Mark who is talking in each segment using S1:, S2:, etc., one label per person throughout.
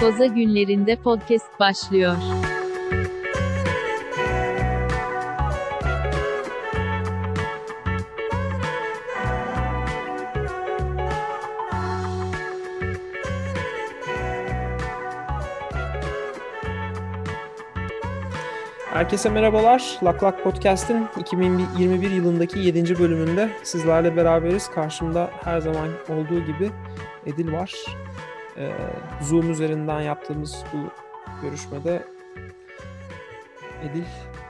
S1: Koza günlerinde podcast başlıyor.
S2: Herkese merhabalar. Lak Lak Podcast'in 2021 yılındaki 7. bölümünde sizlerle beraberiz. Karşımda her zaman olduğu gibi Edil var. Ee, Zoom üzerinden yaptığımız bu görüşmede Edil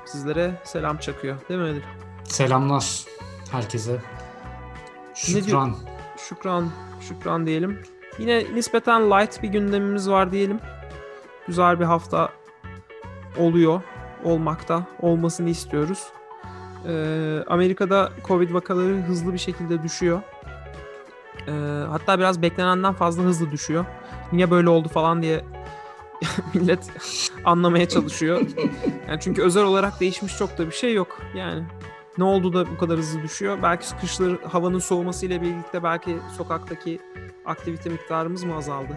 S2: sizlere selam çakıyor. Değil mi Edil?
S3: Selamlar herkese. Şükran.
S2: Şükran, şükran diyelim. Yine nispeten light bir gündemimiz var diyelim. Güzel bir hafta oluyor olmakta, olmasını istiyoruz. Ee, Amerika'da Covid vakaları hızlı bir şekilde düşüyor. Ee, hatta biraz beklenenden fazla hızlı düşüyor. Niye böyle oldu falan diye millet anlamaya çalışıyor. Yani çünkü özel olarak değişmiş çok da bir şey yok. Yani ne oldu da bu kadar hızlı düşüyor? Belki kışları havanın soğumasıyla birlikte belki sokaktaki aktivite miktarımız mı azaldı?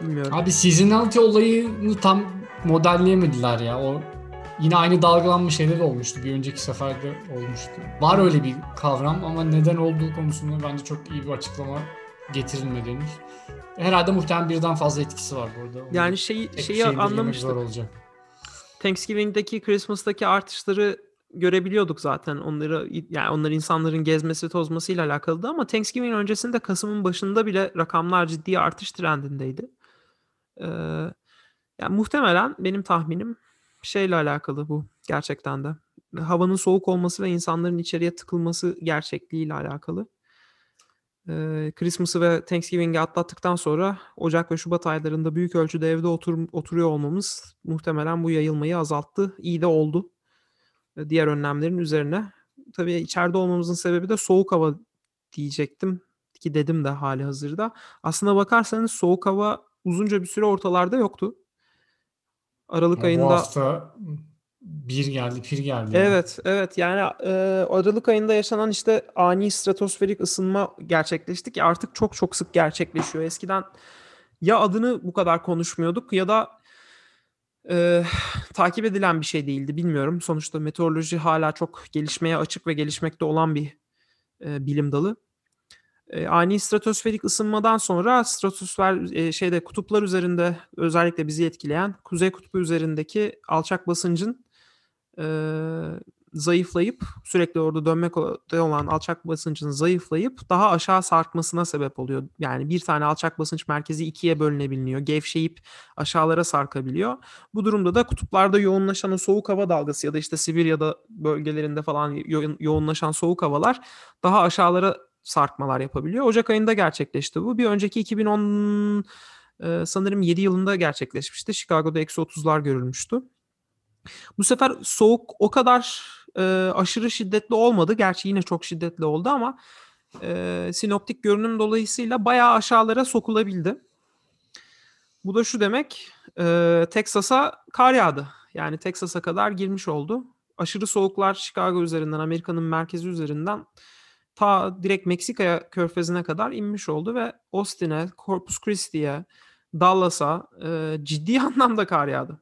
S2: Bilmiyorum.
S3: Abi seasonality olayını tam modelleyemediler ya. O yine aynı dalgalanma şeyler olmuştu. Bir önceki seferde olmuştu. Var öyle bir kavram ama neden olduğu konusunda bence çok iyi bir açıklama getirilmedi henüz. Herhalde muhtemelen birden fazla etkisi var burada.
S2: Yani şeyi, şeyi anlamıştık. olacak. Thanksgiving'deki Christmas'taki artışları görebiliyorduk zaten. Onları yani onlar insanların gezmesi tozmasıyla alakalıydı ama Thanksgiving öncesinde Kasım'ın başında bile rakamlar ciddi artış trendindeydi. Ee, yani muhtemelen benim tahminim şeyle alakalı bu gerçekten de. Havanın soğuk olması ve insanların içeriye tıkılması gerçekliğiyle alakalı. Ee, Christmas'ı ve Thanksgiving'i atlattıktan sonra Ocak ve Şubat aylarında büyük ölçüde evde otur, oturuyor olmamız muhtemelen bu yayılmayı azalttı. İyi de oldu. Ee, diğer önlemlerin üzerine. Tabii içeride olmamızın sebebi de soğuk hava diyecektim ki dedim de hali hazırda. Aslına bakarsanız soğuk hava uzunca bir süre ortalarda yoktu. Aralık
S3: ya
S2: ayında...
S3: Bu hafta bir geldi, pir geldi.
S2: Evet, evet. Yani e, Aralık ayında yaşanan işte ani stratosferik ısınma gerçekleşti ki artık çok çok sık gerçekleşiyor. Eskiden ya adını bu kadar konuşmuyorduk ya da e, takip edilen bir şey değildi bilmiyorum. Sonuçta meteoroloji hala çok gelişmeye açık ve gelişmekte olan bir e, bilim dalı. Ani stratosferik ısınmadan sonra stratosfer şeyde kutuplar üzerinde özellikle bizi etkileyen kuzey kutbu üzerindeki alçak basıncın e, zayıflayıp sürekli orada dönmekte olan alçak basıncın zayıflayıp daha aşağı sarkmasına sebep oluyor. Yani bir tane alçak basınç merkezi ikiye bölünebiliyor. Gevşeyip aşağılara sarkabiliyor. Bu durumda da kutuplarda yoğunlaşan o soğuk hava dalgası ya da işte Sibirya'da bölgelerinde falan yo- yoğunlaşan soğuk havalar daha aşağılara sarkmalar yapabiliyor. Ocak ayında gerçekleşti bu. Bir önceki 2010 e, sanırım 7 yılında gerçekleşmişti. Chicago'da eksi 30'lar görülmüştü. Bu sefer soğuk o kadar e, aşırı şiddetli olmadı. Gerçi yine çok şiddetli oldu ama e, sinoptik görünüm dolayısıyla bayağı aşağılara sokulabildi. Bu da şu demek e, Texas'a kar yağdı. Yani Texas'a kadar girmiş oldu. Aşırı soğuklar Chicago üzerinden, Amerika'nın merkezi üzerinden ta direkt Meksika körfezine kadar inmiş oldu ve Austin'e, Corpus Christi'ye, Dallas'a e, ciddi anlamda kar yağdı.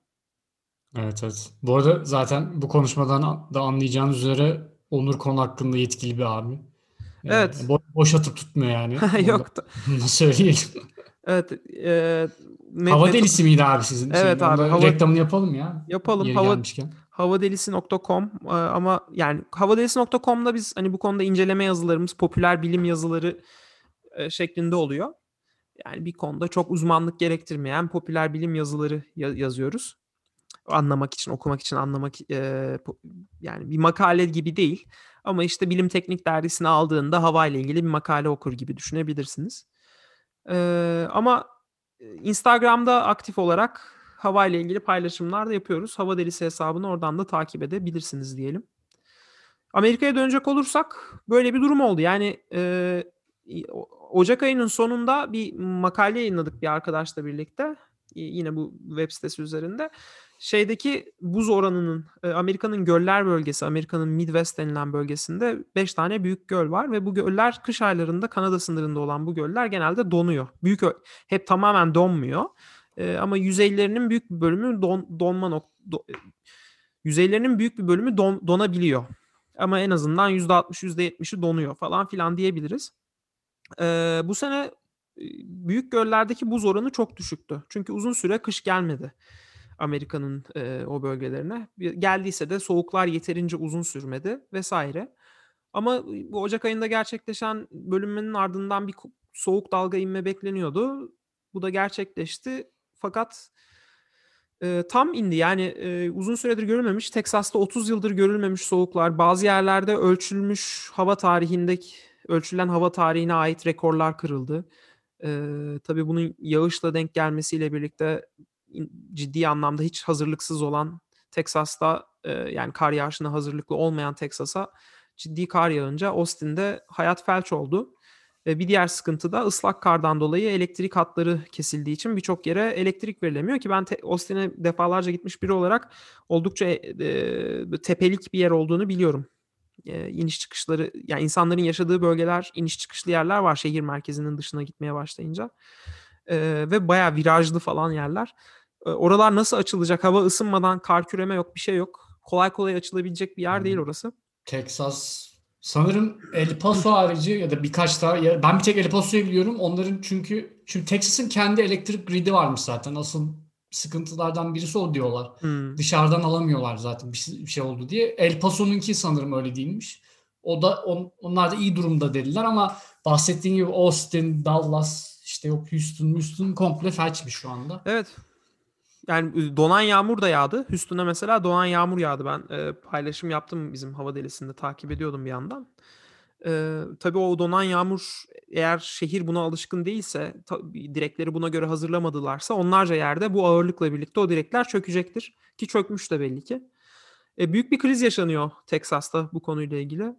S3: Evet evet. Bu arada zaten bu konuşmadan da anlayacağınız üzere Onur konu hakkında yetkili bir abi.
S2: Evet.
S3: Bo- boş atıp tutmuyor yani.
S2: Yok da.
S3: Bunu söyleyelim.
S2: Evet. E,
S3: hava delisi miydi abi sizin?
S2: Evet abi.
S3: Hava... Reklamını yapalım ya.
S2: Yapalım. Hava, gelmişken havadelisi.com ama yani havadelisi.com'da biz hani bu konuda inceleme yazılarımız popüler bilim yazıları şeklinde oluyor. Yani bir konuda çok uzmanlık gerektirmeyen popüler bilim yazıları yazıyoruz. Anlamak için, okumak için anlamak yani bir makale gibi değil. Ama işte bilim teknik dergisini aldığında hava ile ilgili bir makale okur gibi düşünebilirsiniz. ama Instagram'da aktif olarak hava ile ilgili paylaşımlar da yapıyoruz. Hava Delisi hesabını oradan da takip edebilirsiniz diyelim. Amerika'ya dönecek olursak böyle bir durum oldu. Yani e, Ocak ayının sonunda bir makale yayınladık bir arkadaşla birlikte. Yine bu web sitesi üzerinde. Şeydeki buz oranının e, Amerika'nın göller bölgesi, Amerika'nın Midwest denilen bölgesinde 5 tane büyük göl var ve bu göller kış aylarında Kanada sınırında olan bu göller genelde donuyor. Büyük hep tamamen donmuyor. E, ama yüzeylerinin büyük bir bölümü don, donma nok do- e, yüzeylerinin büyük bir bölümü don- donabiliyor. Ama en azından %60 %70'i donuyor falan filan diyebiliriz. Ee, bu sene e, büyük göllerdeki buz oranı çok düşüktü. Çünkü uzun süre kış gelmedi Amerika'nın e, o bölgelerine. Geldiyse de soğuklar yeterince uzun sürmedi vesaire. Ama bu Ocak ayında gerçekleşen bölünmenin ardından bir soğuk dalga inme bekleniyordu. Bu da gerçekleşti. Fakat e, tam indi. Yani e, uzun süredir görülmemiş, Teksas'ta 30 yıldır görülmemiş soğuklar, bazı yerlerde ölçülmüş hava tarihindeki ölçülen hava tarihine ait rekorlar kırıldı. E, tabii bunun yağışla denk gelmesiyle birlikte ciddi anlamda hiç hazırlıksız olan Teksas'ta e, yani kar yağışına hazırlıklı olmayan Teksas'a ciddi kar yağınca Austin'de hayat felç oldu. Bir diğer sıkıntı da ıslak kardan dolayı elektrik hatları kesildiği için birçok yere elektrik verilemiyor ki ben Austin'e defalarca gitmiş biri olarak oldukça e, e, tepelik bir yer olduğunu biliyorum. E, iniş çıkışları yani insanların yaşadığı bölgeler iniş çıkışlı yerler var şehir merkezinin dışına gitmeye başlayınca. Ve bayağı virajlı falan yerler. Oralar nasıl açılacak? Hava ısınmadan kar küreme yok bir şey yok. Kolay kolay açılabilecek bir yer değil orası.
S3: Texas sanırım El Paso harici ya da birkaç daha ya ben bir tek El Paso'yu biliyorum. Onların çünkü çünkü Texas'ın kendi elektrik gridi varmış zaten. Asıl sıkıntılardan birisi o diyorlar.
S2: Hmm.
S3: Dışarıdan alamıyorlar zaten bir şey, bir şey oldu diye. El Paso'nunki sanırım öyle değilmiş. O da on, onlar da iyi durumda dediler ama bahsettiğin gibi Austin, Dallas, işte yok Houston, Houston komple felçmiş şu anda.
S2: Evet. Yani donan yağmur da yağdı. Houston'a mesela donan yağmur yağdı. Ben e, paylaşım yaptım bizim hava delisinde takip ediyordum bir yandan. E, tabii o donan yağmur eğer şehir buna alışkın değilse, ta- direkleri buna göre hazırlamadılarsa onlarca yerde bu ağırlıkla birlikte o direkler çökecektir. Ki çökmüş de belli ki. E, büyük bir kriz yaşanıyor Teksas'ta bu konuyla ilgili.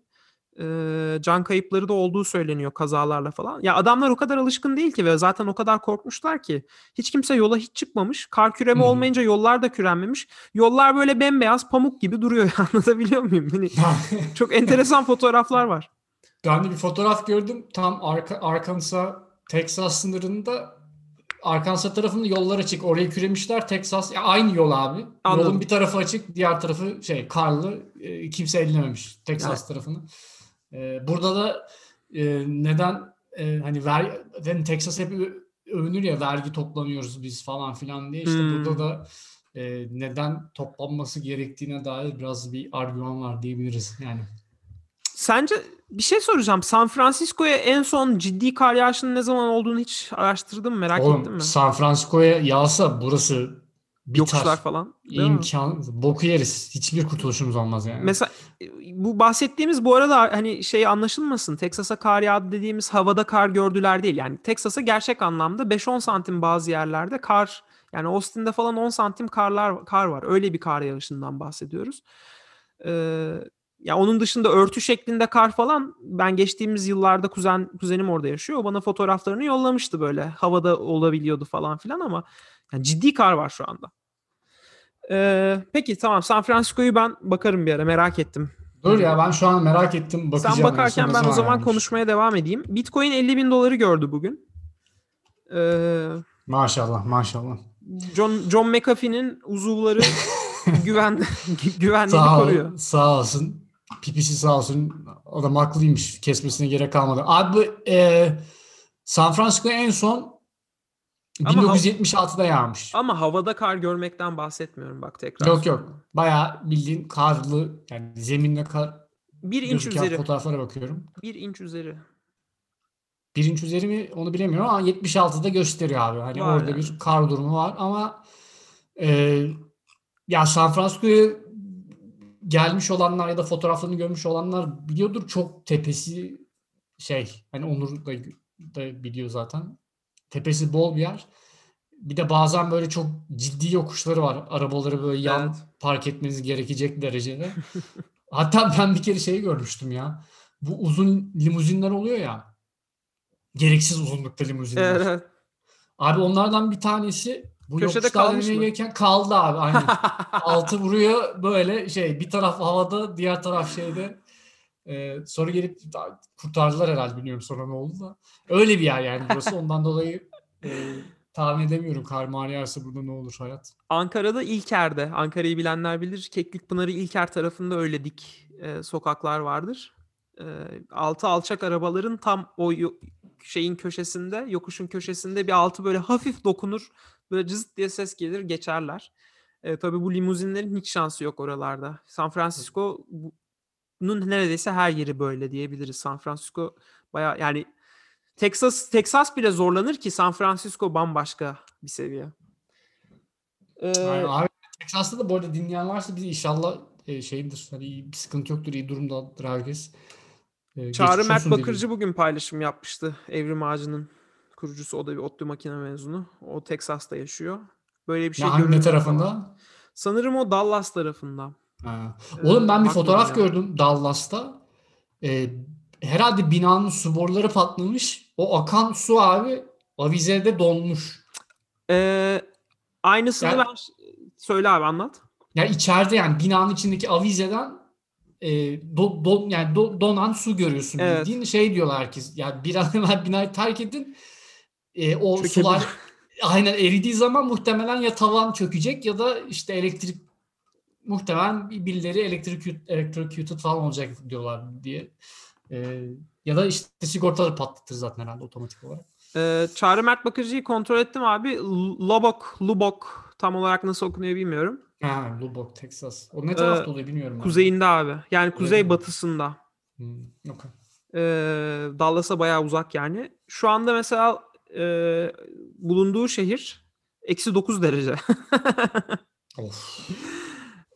S2: E, can kayıpları da olduğu söyleniyor kazalarla falan. Ya adamlar o kadar alışkın değil ki ve zaten o kadar korkmuşlar ki hiç kimse yola hiç çıkmamış. Kar küreme
S3: Hı hı.
S2: olmayınca yollar da kürenmemiş. Yollar böyle bembeyaz pamuk gibi duruyor. Anlatabiliyor muyum? Hani çok enteresan fotoğraflar var.
S3: Ben de bir fotoğraf gördüm. Tam arka, Arkansas, Texas sınırında Arkansas tarafında yollar açık. Orayı küremişler. Texas ya aynı yol abi.
S2: Anladım.
S3: Yolun bir tarafı açık, diğer tarafı şey karlı. E, kimse ellememiş Texas
S2: Evet.
S3: tarafını. E, burada da e, neden e, hani ver, yani Texas hep övünür ya vergi toplanıyoruz biz falan filan diye. İşte
S2: Hmm.
S3: burada da e, neden toplanması gerektiğine dair biraz bir argüman var diyebiliriz yani.
S2: Sence bir şey soracağım. San Francisco'ya en son ciddi kar yağışının ne zaman olduğunu hiç araştırdın mı? Merak ettin
S3: Oğlum
S2: mi?
S3: San Francisco'ya yağsa burası biter.
S2: Yokuşlar falan. değil mi?
S3: İmkan, boku yeriz. Hiçbir kurtuluşumuz olmaz yani.
S2: Mesela e, bu bahsettiğimiz bu arada hani şey anlaşılmasın. Teksas'a kar yağdı dediğimiz havada kar gördüler değil. Yani Teksas'a gerçek anlamda 5-10 santim bazı yerlerde kar yani Austin'de falan 10 santim karlar kar var. Öyle bir kar yağışından bahsediyoruz. Ee, ya onun dışında örtü şeklinde kar falan ben geçtiğimiz yıllarda kuzen kuzenim orada yaşıyor. O bana fotoğraflarını yollamıştı böyle. Havada olabiliyordu falan filan ama yani ciddi kar var şu anda. Ee, peki tamam San Francisco'yu ben bakarım bir ara merak ettim.
S3: Dur ya ben şu an merak ettim. Bakacağım.
S2: Sen
S3: en
S2: bakarken ben o zaman
S3: yağmış.
S2: konuşmaya devam edeyim. Bitcoin 50 bin doları gördü bugün. Ee,
S3: Maşallah maşallah.
S2: John, John McAfee'nin uzuvları güven güvenliğini
S3: Sağ,
S2: koruyor.
S3: sağ olsun. Pipisi sağ olsun. Adam haklıymış. Kesmesine gerek kalmadı. Abi e, San Francisco en son
S2: Ama
S3: 1976'da yağmış.
S2: Ama havada kar görmekten bahsetmiyorum bak tekrar.
S3: Yok yok. Bayağı bildiğin karlı yani zeminle kar
S2: Bir inç üzeri.
S3: fotoğraflara bakıyorum.
S2: Bir inç üzeri.
S3: Bir inç üzeri mi onu bilemiyorum ama 76'da gösteriyor abi. Hani
S2: Var
S3: orada
S2: yani.
S3: bir kar durumu var ama e, ya San Francisco'ya gelmiş olanlar ya da fotoğraflarını görmüş olanlar biliyordur çok tepesi şey hani Onur da, da biliyor zaten. Tepesi bol bir yer. Bir de bazen böyle çok ciddi yokuşları var. Arabaları böyle yan
S2: Evet.
S3: park etmeniz gerekecek derecede. Hatta ben bir kere şeyi görmüştüm ya. Bu uzun limuzinler oluyor ya. Gereksiz uzunlukta limuzinler.
S2: Evet, evet.
S3: Abi onlardan bir tanesi Bu
S2: Köşede kalmış mı?
S3: gelirken kaldı abi aynen. Altı vuruyor böyle şey bir taraf havada diğer taraf şeyde. Ee, sonra gelip kurtardılar herhalde bilmiyorum sonra ne oldu da. Öyle bir yer yani burası ondan dolayı e, tahmin edemiyorum kar mağar yağarsa burada ne olur hayat.
S2: Ankara'da İlker'de. Ankara'yı bilenler bilir. Keklikpınarı İlker tarafında öyle dik e, sokaklar vardır. E, altı alçak arabaların tam o şeyin köşesinde, yokuşun köşesinde bir altı böyle hafif dokunur. Böyle cızıt diye ses gelir, geçerler. E, tabii bu limuzinlerin hiç şansı yok oralarda. San Francisco'nun neredeyse her yeri böyle diyebiliriz. San Francisco baya yani Texas Texas bile zorlanır ki San Francisco bambaşka bir seviye. Ee,
S3: Aynen abi Texas'ta da bu arada dinleyen varsa biz inşallah e, şeydir hani iyi, bir sıkıntı yoktur iyi durumdadır herkes. E,
S2: Çağrı Mert Bakırcı
S3: diyelim.
S2: bugün paylaşım yapmıştı. Evrim Ağacı'nın kurucusu. O da bir ODTÜ makine mezunu. O Texas'ta yaşıyor. Böyle bir şey
S3: Ne, hangi tarafında?
S2: Sanırım o Dallas tarafında.
S3: Ha.
S2: Ee,
S3: Oğlum ben bir fotoğraf
S2: ya.
S3: gördüm Dallas'ta. Ee, herhalde binanın su boruları patlamış. O akan su abi avizede donmuş.
S2: Ee, aynısını
S3: Yani-
S2: ben... Söyle abi anlat.
S3: Yani içeride yani binanın içindeki avizeden e, do, do- yani do- donan su görüyorsun
S2: Evet.
S3: bildiğin şey diyorlar herkes. Yani bir an evvel binayı terk edin. E, o
S2: Çökebilir.
S3: sular aynen eridiği zaman muhtemelen ya tavan çökecek ya da işte elektrik muhtemelen birileri elektrik electrocuted falan olacak diyorlar diye. E, ya da işte sigortaları patlatır zaten herhalde otomatik olarak.
S2: Ee, Çağrı Mert Bakırcı'yı kontrol ettim abi. Lubbock, Lubbock tam olarak nasıl okunuyor bilmiyorum.
S3: Ha, Lubbock, Texas. O ne tarafta oluyor bilmiyorum.
S2: Kuzeyinde abi. Yani kuzey
S3: mi?
S2: batısında.
S3: Hmm, okay.
S2: Ee, Dallas'a bayağı uzak yani. Şu anda mesela e, bulunduğu şehir eksi 9 derece.
S3: Of.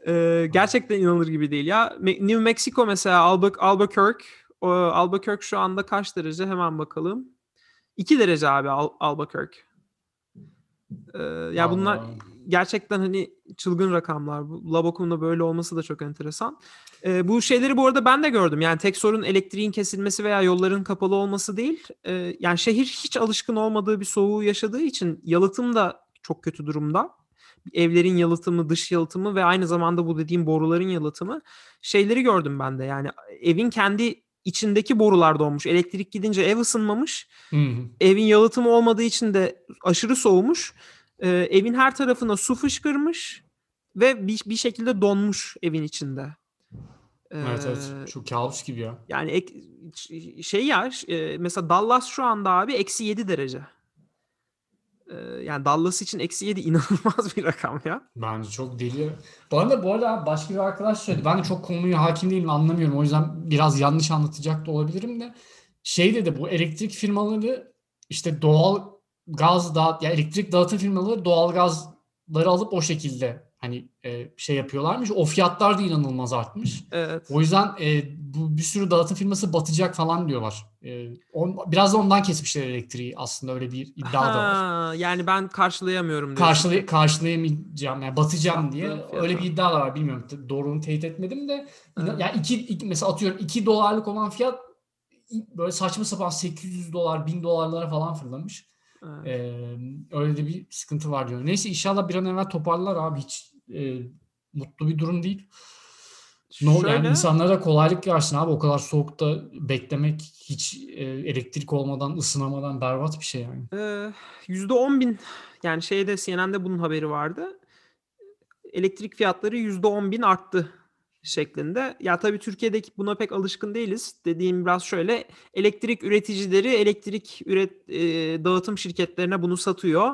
S2: Ee, gerçekten inanılır gibi değil ya. New Mexico mesela Albuq- Albuquerque. O, Albuquerque şu anda kaç derece? Hemen bakalım. 2 derece abi Al- Albuquerque. Ee, ya bunlar gerçekten hani çılgın rakamlar. Bu Lubbock'un da böyle olması da çok enteresan. Ee, bu şeyleri bu arada ben de gördüm. Yani tek sorun elektriğin kesilmesi veya yolların kapalı olması değil. Ee, yani şehir hiç alışkın olmadığı bir soğuğu yaşadığı için yalıtım da çok kötü durumda. Evlerin yalıtımı, dış yalıtımı ve aynı zamanda bu dediğim boruların yalıtımı. Şeyleri gördüm ben de. Yani evin kendi içindeki borular donmuş. Elektrik gidince ev ısınmamış
S3: Hı hı.
S2: evin yalıtımı olmadığı için de aşırı soğumuş. Ee, evin her tarafına su fışkırmış ve bir, bir şekilde donmuş evin içinde.
S3: Evet evet.
S2: Ee,
S3: Şu kabus gibi ya.
S2: Yani ek- şey ya mesela Dallas şu anda abi eksi 7 derece. Ee, yani Dallas için eksi 7 inanılmaz bir rakam ya.
S3: Bence çok deli. Bu arada bu arada başka bir arkadaş söyledi. Ben de çok konuya hakim değilim anlamıyorum. O yüzden biraz yanlış anlatacak da olabilirim de. Şey dedi bu elektrik firmaları işte doğal gaz dağıt ya elektrik dağıtım firmaları doğal gazları alıp o şekilde hani e, şey yapıyorlarmış. O fiyatlar da inanılmaz artmış.
S2: Evet.
S3: O yüzden e, bu bir sürü dağıtım firması batacak falan diyorlar. E, on, biraz da ondan kesmişler elektriği aslında öyle bir iddia da var.
S2: Ha, yani ben karşılayamıyorum.
S3: Karşılay karşılayamayacağım yani batacağım diye
S2: Fiyatı.
S3: öyle bir iddia da var bilmiyorum doğruluğunu teyit etmedim de
S2: Evet.
S3: yani iki, iki- mesela atıyorum 2 dolarlık olan fiyat böyle saçma sapan 800 dolar 1000 dolarlara falan fırlamış.
S2: Evet.
S3: Ee, öyle de bir sıkıntı var diyor. Neyse inşallah bir an evvel toparlar abi hiç e, mutlu bir durum değil. No, yani
S2: Şöyle-
S3: insanlara da kolaylık versin abi o kadar soğukta beklemek hiç e, elektrik olmadan ısınamadan berbat bir şey yani.
S2: Ee, %10 bin yani şeyde CNN'de bunun haberi vardı. Elektrik fiyatları %10 bin arttı şeklinde. Ya tabii Türkiye'deki buna pek alışkın değiliz. Dediğim biraz şöyle elektrik üreticileri elektrik üret e, dağıtım şirketlerine bunu satıyor.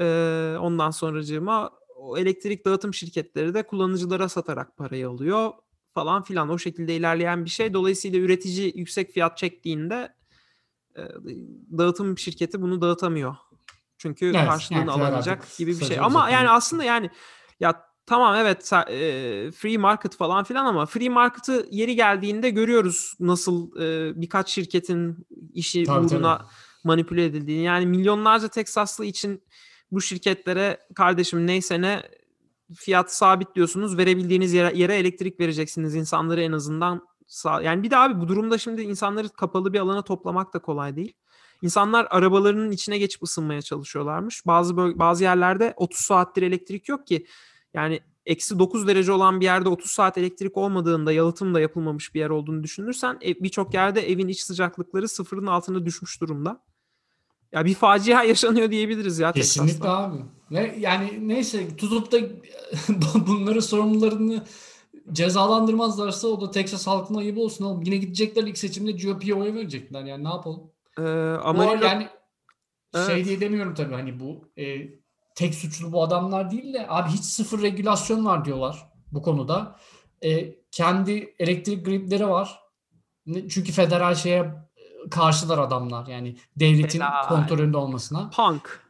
S2: Ee, ondan sonracığıma o elektrik dağıtım şirketleri de kullanıcılara satarak parayı alıyor falan filan. O şekilde ilerleyen bir şey. Dolayısıyla üretici yüksek fiyat çektiğinde e, dağıtım şirketi bunu dağıtamıyor. Çünkü
S3: Evet,
S2: karşılığını
S3: herhalde
S2: alınacak gibi bir şey. Ama yani aslında yani ya tamam evet e, free market falan filan ama free market'ı yeri geldiğinde görüyoruz nasıl e, birkaç şirketin işi
S3: Tabii,
S2: uğruna
S3: tabii.
S2: manipüle edildiğini. Yani milyonlarca Teksaslı için bu şirketlere kardeşim neyse ne fiyat sabitliyorsunuz. Verebildiğiniz yere, yere elektrik vereceksiniz. insanları en azından. Yani bir de abi bu durumda şimdi insanları kapalı bir alana toplamak da kolay değil. İnsanlar arabalarının içine geçip ısınmaya çalışıyorlarmış. Bazı bazı yerlerde 30 saattir elektrik yok ki. Yani eksi 9 derece olan bir yerde 30 saat elektrik olmadığında yalıtım da yapılmamış bir yer olduğunu düşünürsen ev- birçok yerde evin iç sıcaklıkları sıfırın altına düşmüş durumda. Ya bir facia yaşanıyor diyebiliriz ya
S3: Kesinlikle
S2: Texas'ta.
S3: abi. Ve yani neyse tutup da bunların sorumlularını cezalandırmazlarsa o da Texas halkına ayıp olsun oğlum. Yine gidecekler ilk seçimde GOP'ye oy verecekler yani ne yapalım?
S2: Ee,
S3: Bu
S2: Amarillo-
S3: yani şey
S2: Evet.
S3: diye demiyorum tabii hani bu e, tek suçlu bu adamlar değil de abi hiç sıfır regülasyon var diyorlar bu konuda. E, kendi elektrik gridleri var. Ne- Çünkü federal şeye karşılar adamlar yani devletin
S2: Helal.
S3: kontrolünde olmasına.
S2: Punk.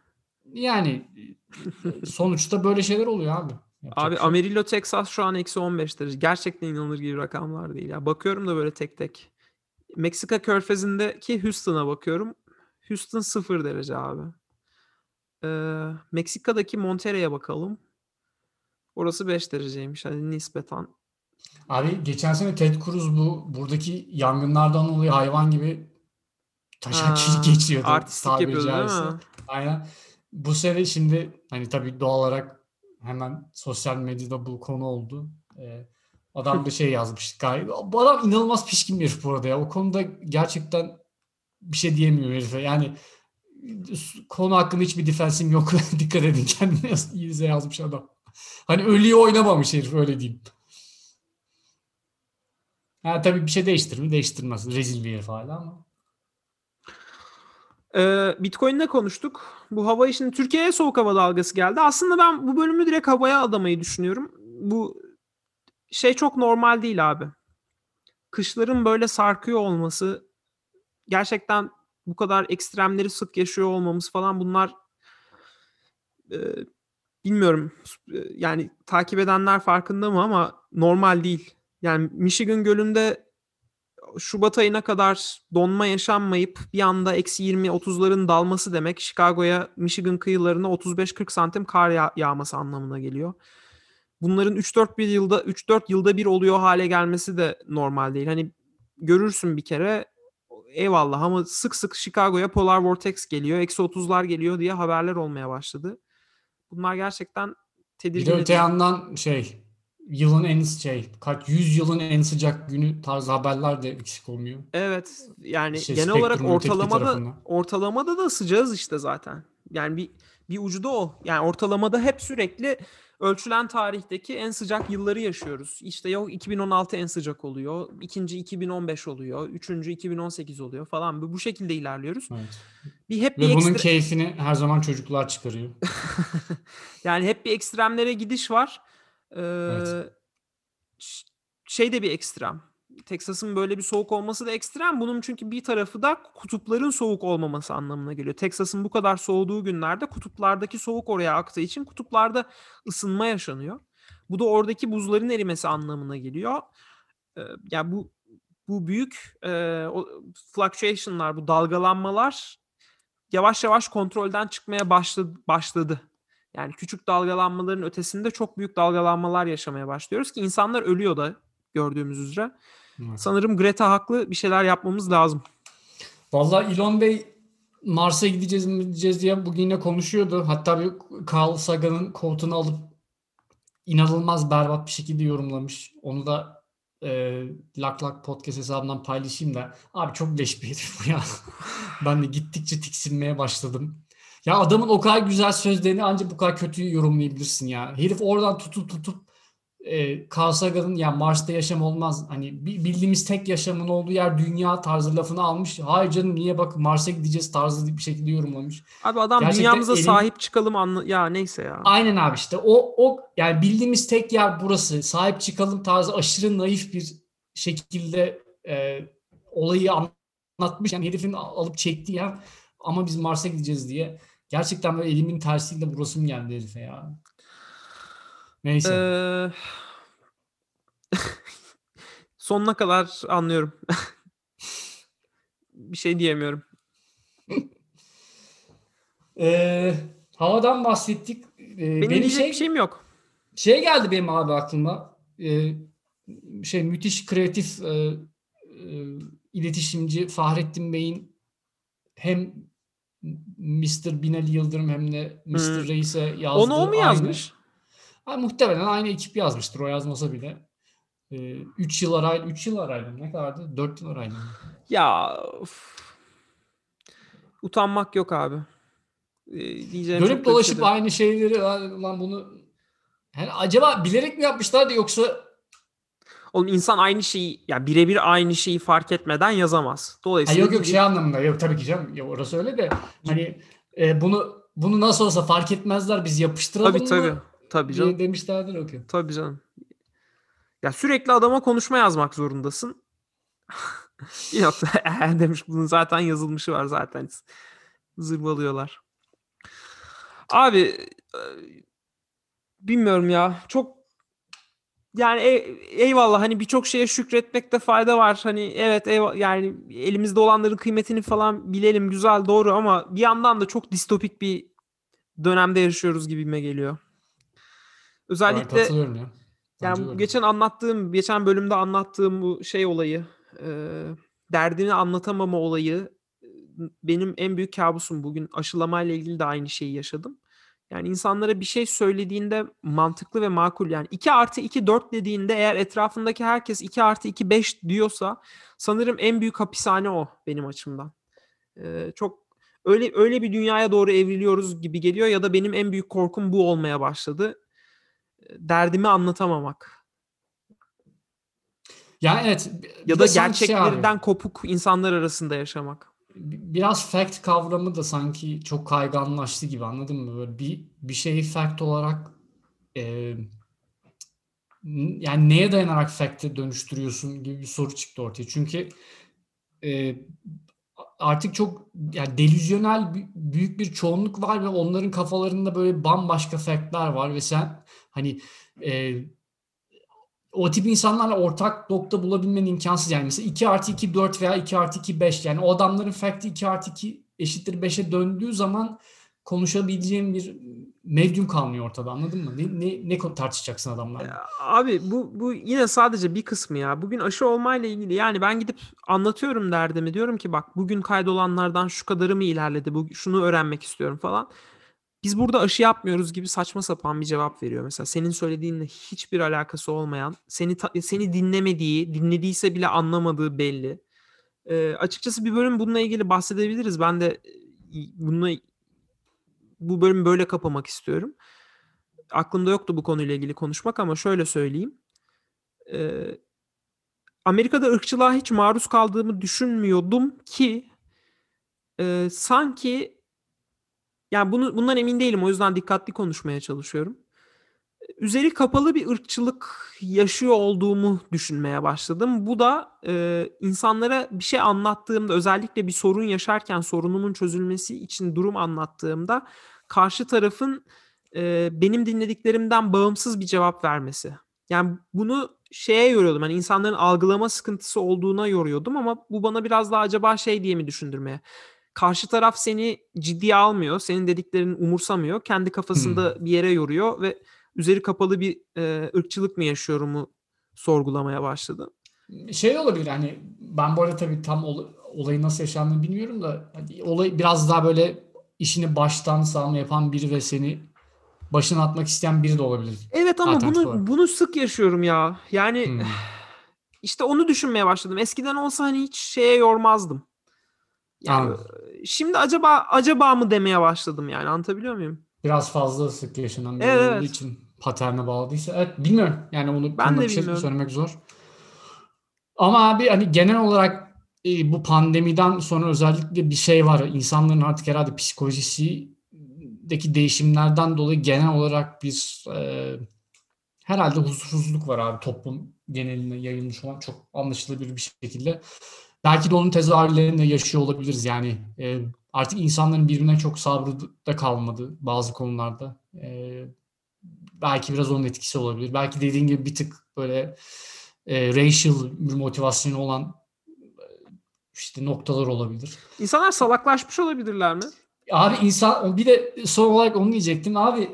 S3: Yani sonuçta böyle şeyler oluyor abi. Yapacak
S2: Abi
S3: şey.
S2: Amarillo, Texas şu an eksi 15 derece. Gerçekten inanılır gibi rakamlar değil. Ya bakıyorum da böyle tek tek. Meksika körfezindeki Houston'a bakıyorum. Houston 0 derece abi. Ee, Meksika'daki Monterrey'e bakalım. Orası 5 dereceymiş. Hani nispeten.
S3: Abi geçen sene Ted Cruz bu buradaki yangınlardan dolayı hayvan gibi taşak
S2: Ha,
S3: geçiyordu.
S2: Artistik
S3: tabiri
S2: yapıyordu değil
S3: caizse.
S2: mi?
S3: Aynen. Bu sene şimdi hani tabii doğal olarak hemen sosyal medyada bu konu oldu. Ee, adam da şey yazmış. Bu adam inanılmaz pişkin bir herif bu arada ya. O konuda gerçekten bir şey diyemiyor herife. Yani konu hakkında hiçbir defensim yok. Dikkat edin kendine İyice yazmış adam. Hani ölüyü oynamamış herif öyle diyeyim. Ha tabii bir şey değiştirir mi? Değiştirmez. Rezil bir herif hala ama.
S2: Ee, Bitcoin'de konuştuk. Bu hava işinin Türkiye'ye soğuk hava dalgası geldi. Aslında ben bu bölümü direkt havaya adamayı düşünüyorum. Bu şey çok normal değil abi. Kışların böyle sarkıyor olması gerçekten bu kadar ekstremleri sık yaşıyor olmamız falan bunlar e, bilmiyorum E, yani takip edenler farkında mı ama normal değil. Yani Michigan Gölü'nde Şubat ayına kadar donma yaşanmayıp bir anda eksi 20-30'ların dalması demek Chicago'ya Michigan kıyılarına 35-40 santim kar yağ- yağması anlamına geliyor. Bunların 3-4 bir yılda 3-4 yılda bir oluyor hale gelmesi de normal değil. Hani görürsün bir kere eyvallah ama sık sık Chicago'ya polar vortex geliyor, eksi 30'lar geliyor diye haberler olmaya başladı. Bunlar gerçekten
S3: Bir
S2: tedirgin
S3: de öte yandan şey yılın en şey kaç yüz yılın en sıcak günü tarzı haberler de eksik olmuyor.
S2: Evet yani
S3: Şey,
S2: genel olarak ortalamada ortalamada da sıcağız işte zaten. Yani bir bir ucu da o. Yani ortalamada hep sürekli ölçülen tarihteki en sıcak yılları yaşıyoruz. İşte yok 2016 en sıcak oluyor. ikinci 2015 oluyor. Üçüncü 2018 oluyor falan. Bu şekilde ilerliyoruz.
S3: Evet.
S2: Bir hep
S3: Ve
S2: bir
S3: bunun
S2: ekstre-
S3: keyfini her zaman çocuklar çıkarıyor.
S2: yani hep bir ekstremlere gidiş var.
S3: Evet.
S2: Şey de bir ekstrem. Texas'ın böyle bir soğuk olması da ekstrem. Bunun çünkü bir tarafı da kutupların soğuk olmaması anlamına geliyor. Texas'ın bu kadar soğuduğu günlerde kutuplardaki soğuk oraya aktığı için kutuplarda ısınma yaşanıyor. Bu da oradaki buzların erimesi anlamına geliyor. Ee, yani bu bu büyük e, fluctuation'lar, bu dalgalanmalar yavaş yavaş kontrolden çıkmaya başladı. başladı. Yani küçük dalgalanmaların ötesinde çok büyük dalgalanmalar yaşamaya başlıyoruz ki insanlar ölüyor da gördüğümüz üzere.
S3: Evet.
S2: Sanırım Greta haklı bir şeyler yapmamız lazım.
S3: Vallahi Elon Bey Mars'a gideceğiz mi gideceğiz diye bugün yine konuşuyordu. Hatta bir Carl Sagan'ın quote'unu alıp inanılmaz berbat bir şekilde yorumlamış. Onu da e, Lak Lak Podcast hesabından paylaşayım da. Abi çok leş bir herif bu ya. ben de gittikçe tiksinmeye başladım. Ya adamın o kadar güzel sözlerini ancak bu kadar kötü yorumlayabilirsin ya. Herif oradan tutup tutup e, Carl Sagan'ın ya Mars'ta yaşam olmaz. Hani bi- bildiğimiz tek yaşamın olduğu yer dünya tarzı lafını almış. Hayır canım niye bak Mars'a gideceğiz tarzı bir şekilde yorumlamış.
S2: Abi adam
S3: Gerçekten
S2: dünyamıza
S3: elin-
S2: sahip çıkalım anla ya neyse ya.
S3: Aynen abi işte o o yani bildiğimiz tek yer burası. Sahip çıkalım tarzı aşırı naif bir şekilde e, olayı anlatmış. Yani herifin al- alıp çektiği yer ama biz Mars'a gideceğiz diye. Gerçekten böyle elimin tersiyle vurasım geldi herife ya. Neyse.
S2: Ee, sonuna kadar anlıyorum. bir şey diyemiyorum.
S3: Ee, havadan bahsettik. Ee,
S2: Benim,
S3: benim
S2: diyecek
S3: şey,
S2: bir şeyim yok.
S3: şey geldi benim abi aklıma. Ee, şey müthiş kreatif e, e, iletişimci Fahrettin Bey'in hem Mr. Binali Yıldırım hem de Mr.
S2: Hmm.
S3: Reis'e yazdığı
S2: Onu o mu
S3: aynı.
S2: yazmış?
S3: Ha, muhtemelen aynı ekip yazmıştır o yazmasa bile. 3 yıl arayla 3 yıl arayla ne kadardı? 4 yıl arayla?
S2: Ya of. utanmak yok abi. Ee, diyeceğim
S3: Dönüp dolaşıp aynı şeyleri "Lan- lan bunu yani acaba bilerek mi yapmışlardı yoksa
S2: Oğlum insan aynı şeyi ya birebir aynı şeyi fark etmeden yazamaz.
S3: ha,
S2: Dolayısıyla
S3: yok yok
S2: gidip-
S3: şey anlamında yok tabii ki canım ya orası öyle de hani e, bunu bunu nasıl olsa fark etmezler biz yapıştıralım
S2: tabii tabii.
S3: mı
S2: Tabii
S3: diye
S2: canım.
S3: demişlerdir okey.
S2: Tabii canım. Ya sürekli adama konuşma yazmak zorundasın. "Ee," demiş bunun zaten yazılmışı var zaten. Zırvalıyorlar. Abi e, bilmiyorum ya. Çok yani ey- eyvallah hani birçok şeye şükretmekte fayda var. Hani evet eyvallah, yani elimizde olanların kıymetini falan bilelim güzel doğru ama bir yandan da çok distopik bir dönemde yaşıyoruz gibime geliyor. Özellikle
S3: katılıyorum ya.
S2: yani
S3: öyle.
S2: geçen anlattığım, geçen bölümde anlattığım bu şey olayı, e, derdini anlatamama olayı e, benim en büyük kabusum. Bugün aşılamayla ilgili de aynı şeyi yaşadım. Yani insanlara bir şey söylediğinde mantıklı ve makul yani 2 artı 2 4 dediğinde eğer etrafındaki herkes 2 artı 2 5 diyorsa sanırım en büyük hapishane o benim açımdan. E, çok öyle öyle bir dünyaya doğru evriliyoruz gibi geliyor ya da benim en büyük korkum bu olmaya başladı. Derdimi anlatamamak.
S3: Yani evet.
S2: Ya da
S3: sanki şey abi,
S2: gerçeklerden kopuk insanlar arasında yaşamak.
S3: Biraz fact kavramı da sanki çok kayganlaştı gibi anladın mı? Böyle bir bir şeyi fact olarak e, yani neye dayanarak fact'e dönüştürüyorsun gibi bir soru çıktı ortaya. Çünkü e, artık çok yani delüzyonel bü- büyük bir çoğunluk var ve onların kafalarında böyle bambaşka fact'ler var ve sen hani e, o tip insanlarla ortak nokta bulabilmen imkansız. Yani mesela 2 artı 2 4 veya 2 artı 2 5 yani o adamların fact'i 2 artı 2 eşittir 5'e döndüğü zaman konuşabileceğin bir medyum kalmıyor ortada anladın mı? Ne, ne, ne tartışacaksın adamlarla?
S2: Abi bu bu yine sadece bir kısmı ya. Bugün aşı olmayla ilgili yani ben gidip anlatıyorum derdimi. Diyorum ki bak bugün kaydolanlardan şu kadarı mı ilerledi? Bu şunu öğrenmek istiyorum falan. Biz burada aşı yapmıyoruz gibi saçma sapan bir cevap veriyor mesela. Senin söylediğinle hiçbir alakası olmayan, seni seni dinlemediği, dinlediyse bile anlamadığı belli. Ee, açıkçası bir bölüm bununla ilgili bahsedebiliriz. Ben de e, bununla bu bölümü böyle kapamak istiyorum. Aklımda yoktu bu konuyla ilgili konuşmak ama şöyle söyleyeyim. Ee, Amerika'da ırkçılığa hiç maruz kaldığımı düşünmüyordum ki e, sanki yani bunu bundan emin değilim o yüzden dikkatli konuşmaya çalışıyorum. Üzeri kapalı bir ırkçılık yaşıyor olduğumu düşünmeye başladım. Bu da e, insanlara bir şey anlattığımda özellikle bir sorun yaşarken sorunumun çözülmesi için durum anlattığımda karşı tarafın e, benim dinlediklerimden bağımsız bir cevap vermesi. Yani bunu şeye yoruyordum. Hani insanların algılama sıkıntısı olduğuna yoruyordum ama bu bana biraz daha acaba şey diye mi düşündürmeye? Karşı taraf seni ciddiye almıyor. Senin dediklerini umursamıyor. Kendi kafasında bir yere yoruyor ve üzeri kapalı bir e, ırkçılık mı yaşıyorumu sorgulamaya başladı.
S3: Şey olabilir hani ben bu arada tabii tam ol- olayın nasıl yaşandığını bilmiyorum da hani olay biraz daha böyle işini baştan sağma yapan biri ve seni başına atmak isteyen biri de olabilir.
S2: Evet ama bunu
S3: olarak.
S2: bunu sık yaşıyorum ya. Yani
S3: Hmm.
S2: işte onu düşünmeye başladım. Eskiden olsa hani hiç şeye yormazdım. Yani
S3: Anladım.
S2: şimdi acaba acaba mı demeye başladım yani anlatabiliyor muyum?
S3: Biraz fazla sık yaşanan bir
S2: Evet,
S3: olduğu
S2: evet.
S3: için paterne bağladıysa. Evet bilmiyorum. Yani onu
S2: Ben de
S3: bir şey söylemek zor. Ama abi hani genel olarak e, bu pandemiden sonra özellikle bir şey var. İnsanların artık herhalde psikolojisindeki değişimlerden dolayı genel olarak bir e, herhalde huzursuzluk var abi toplum geneline yayılmış olan çok anlaşılabilir bir şekilde. Belki de onun tezahürlerini yaşıyor olabiliriz yani. E, artık insanların birbirine çok sabrı da kalmadı bazı konularda. E, belki biraz onun etkisi olabilir. Belki dediğin gibi bir tık böyle e, racial bir motivasyonu olan e, işte noktalar olabilir.
S2: İnsanlar salaklaşmış olabilirler mi?
S3: Abi insan bir de son olarak onu diyecektim. Abi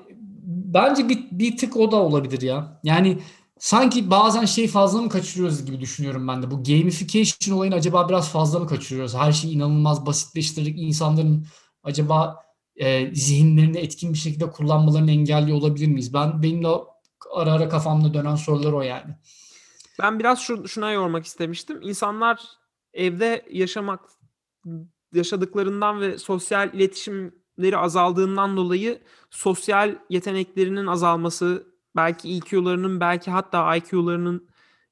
S3: bence bir, bir tık o da olabilir ya. Yani sanki bazen şey fazla mı kaçırıyoruz gibi düşünüyorum ben de. Bu gamification olayını acaba biraz fazla mı kaçırıyoruz? Her şeyi inanılmaz basitleştirdik. İnsanların acaba e, zihinlerini etkin bir şekilde kullanmalarını engelliyor olabilir miyiz? Ben benim de ara ara kafamda dönen sorular o yani.
S2: Ben biraz şu, şuna yormak istemiştim. İnsanlar evde yaşamak yaşadıklarından ve sosyal iletişimleri azaldığından dolayı sosyal yeteneklerinin azalması, belki EQ'larının belki hatta IQ'larının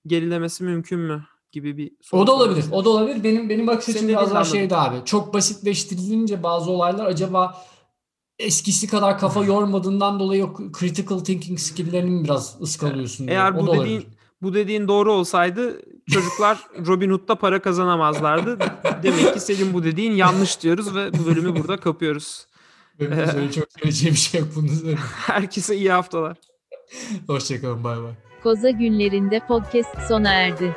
S2: gerilemesi mümkün mü gibi bir soru
S3: O da olabilir. O da olabilir. Benim benim bakış açım biraz daha şeydi abi. Çok basitleştirilince bazı olaylar acaba eskisi kadar kafa yormadığından dolayı critical thinking skill'lerini biraz ıskalıyorsun diye.
S2: Eğer
S3: O
S2: bu dediğin bu dediğin doğru olsaydı çocuklar Robin Hood'da para kazanamazlardı. Demek ki senin bu dediğin yanlış diyoruz ve bu bölümü burada kapıyoruz.
S3: Benim söyle- çok söyleyeceğim bir şey yok.
S2: Herkese iyi haftalar.
S3: Hoşçakalın bay bay.
S1: Koza günlerinde podcast sona erdi.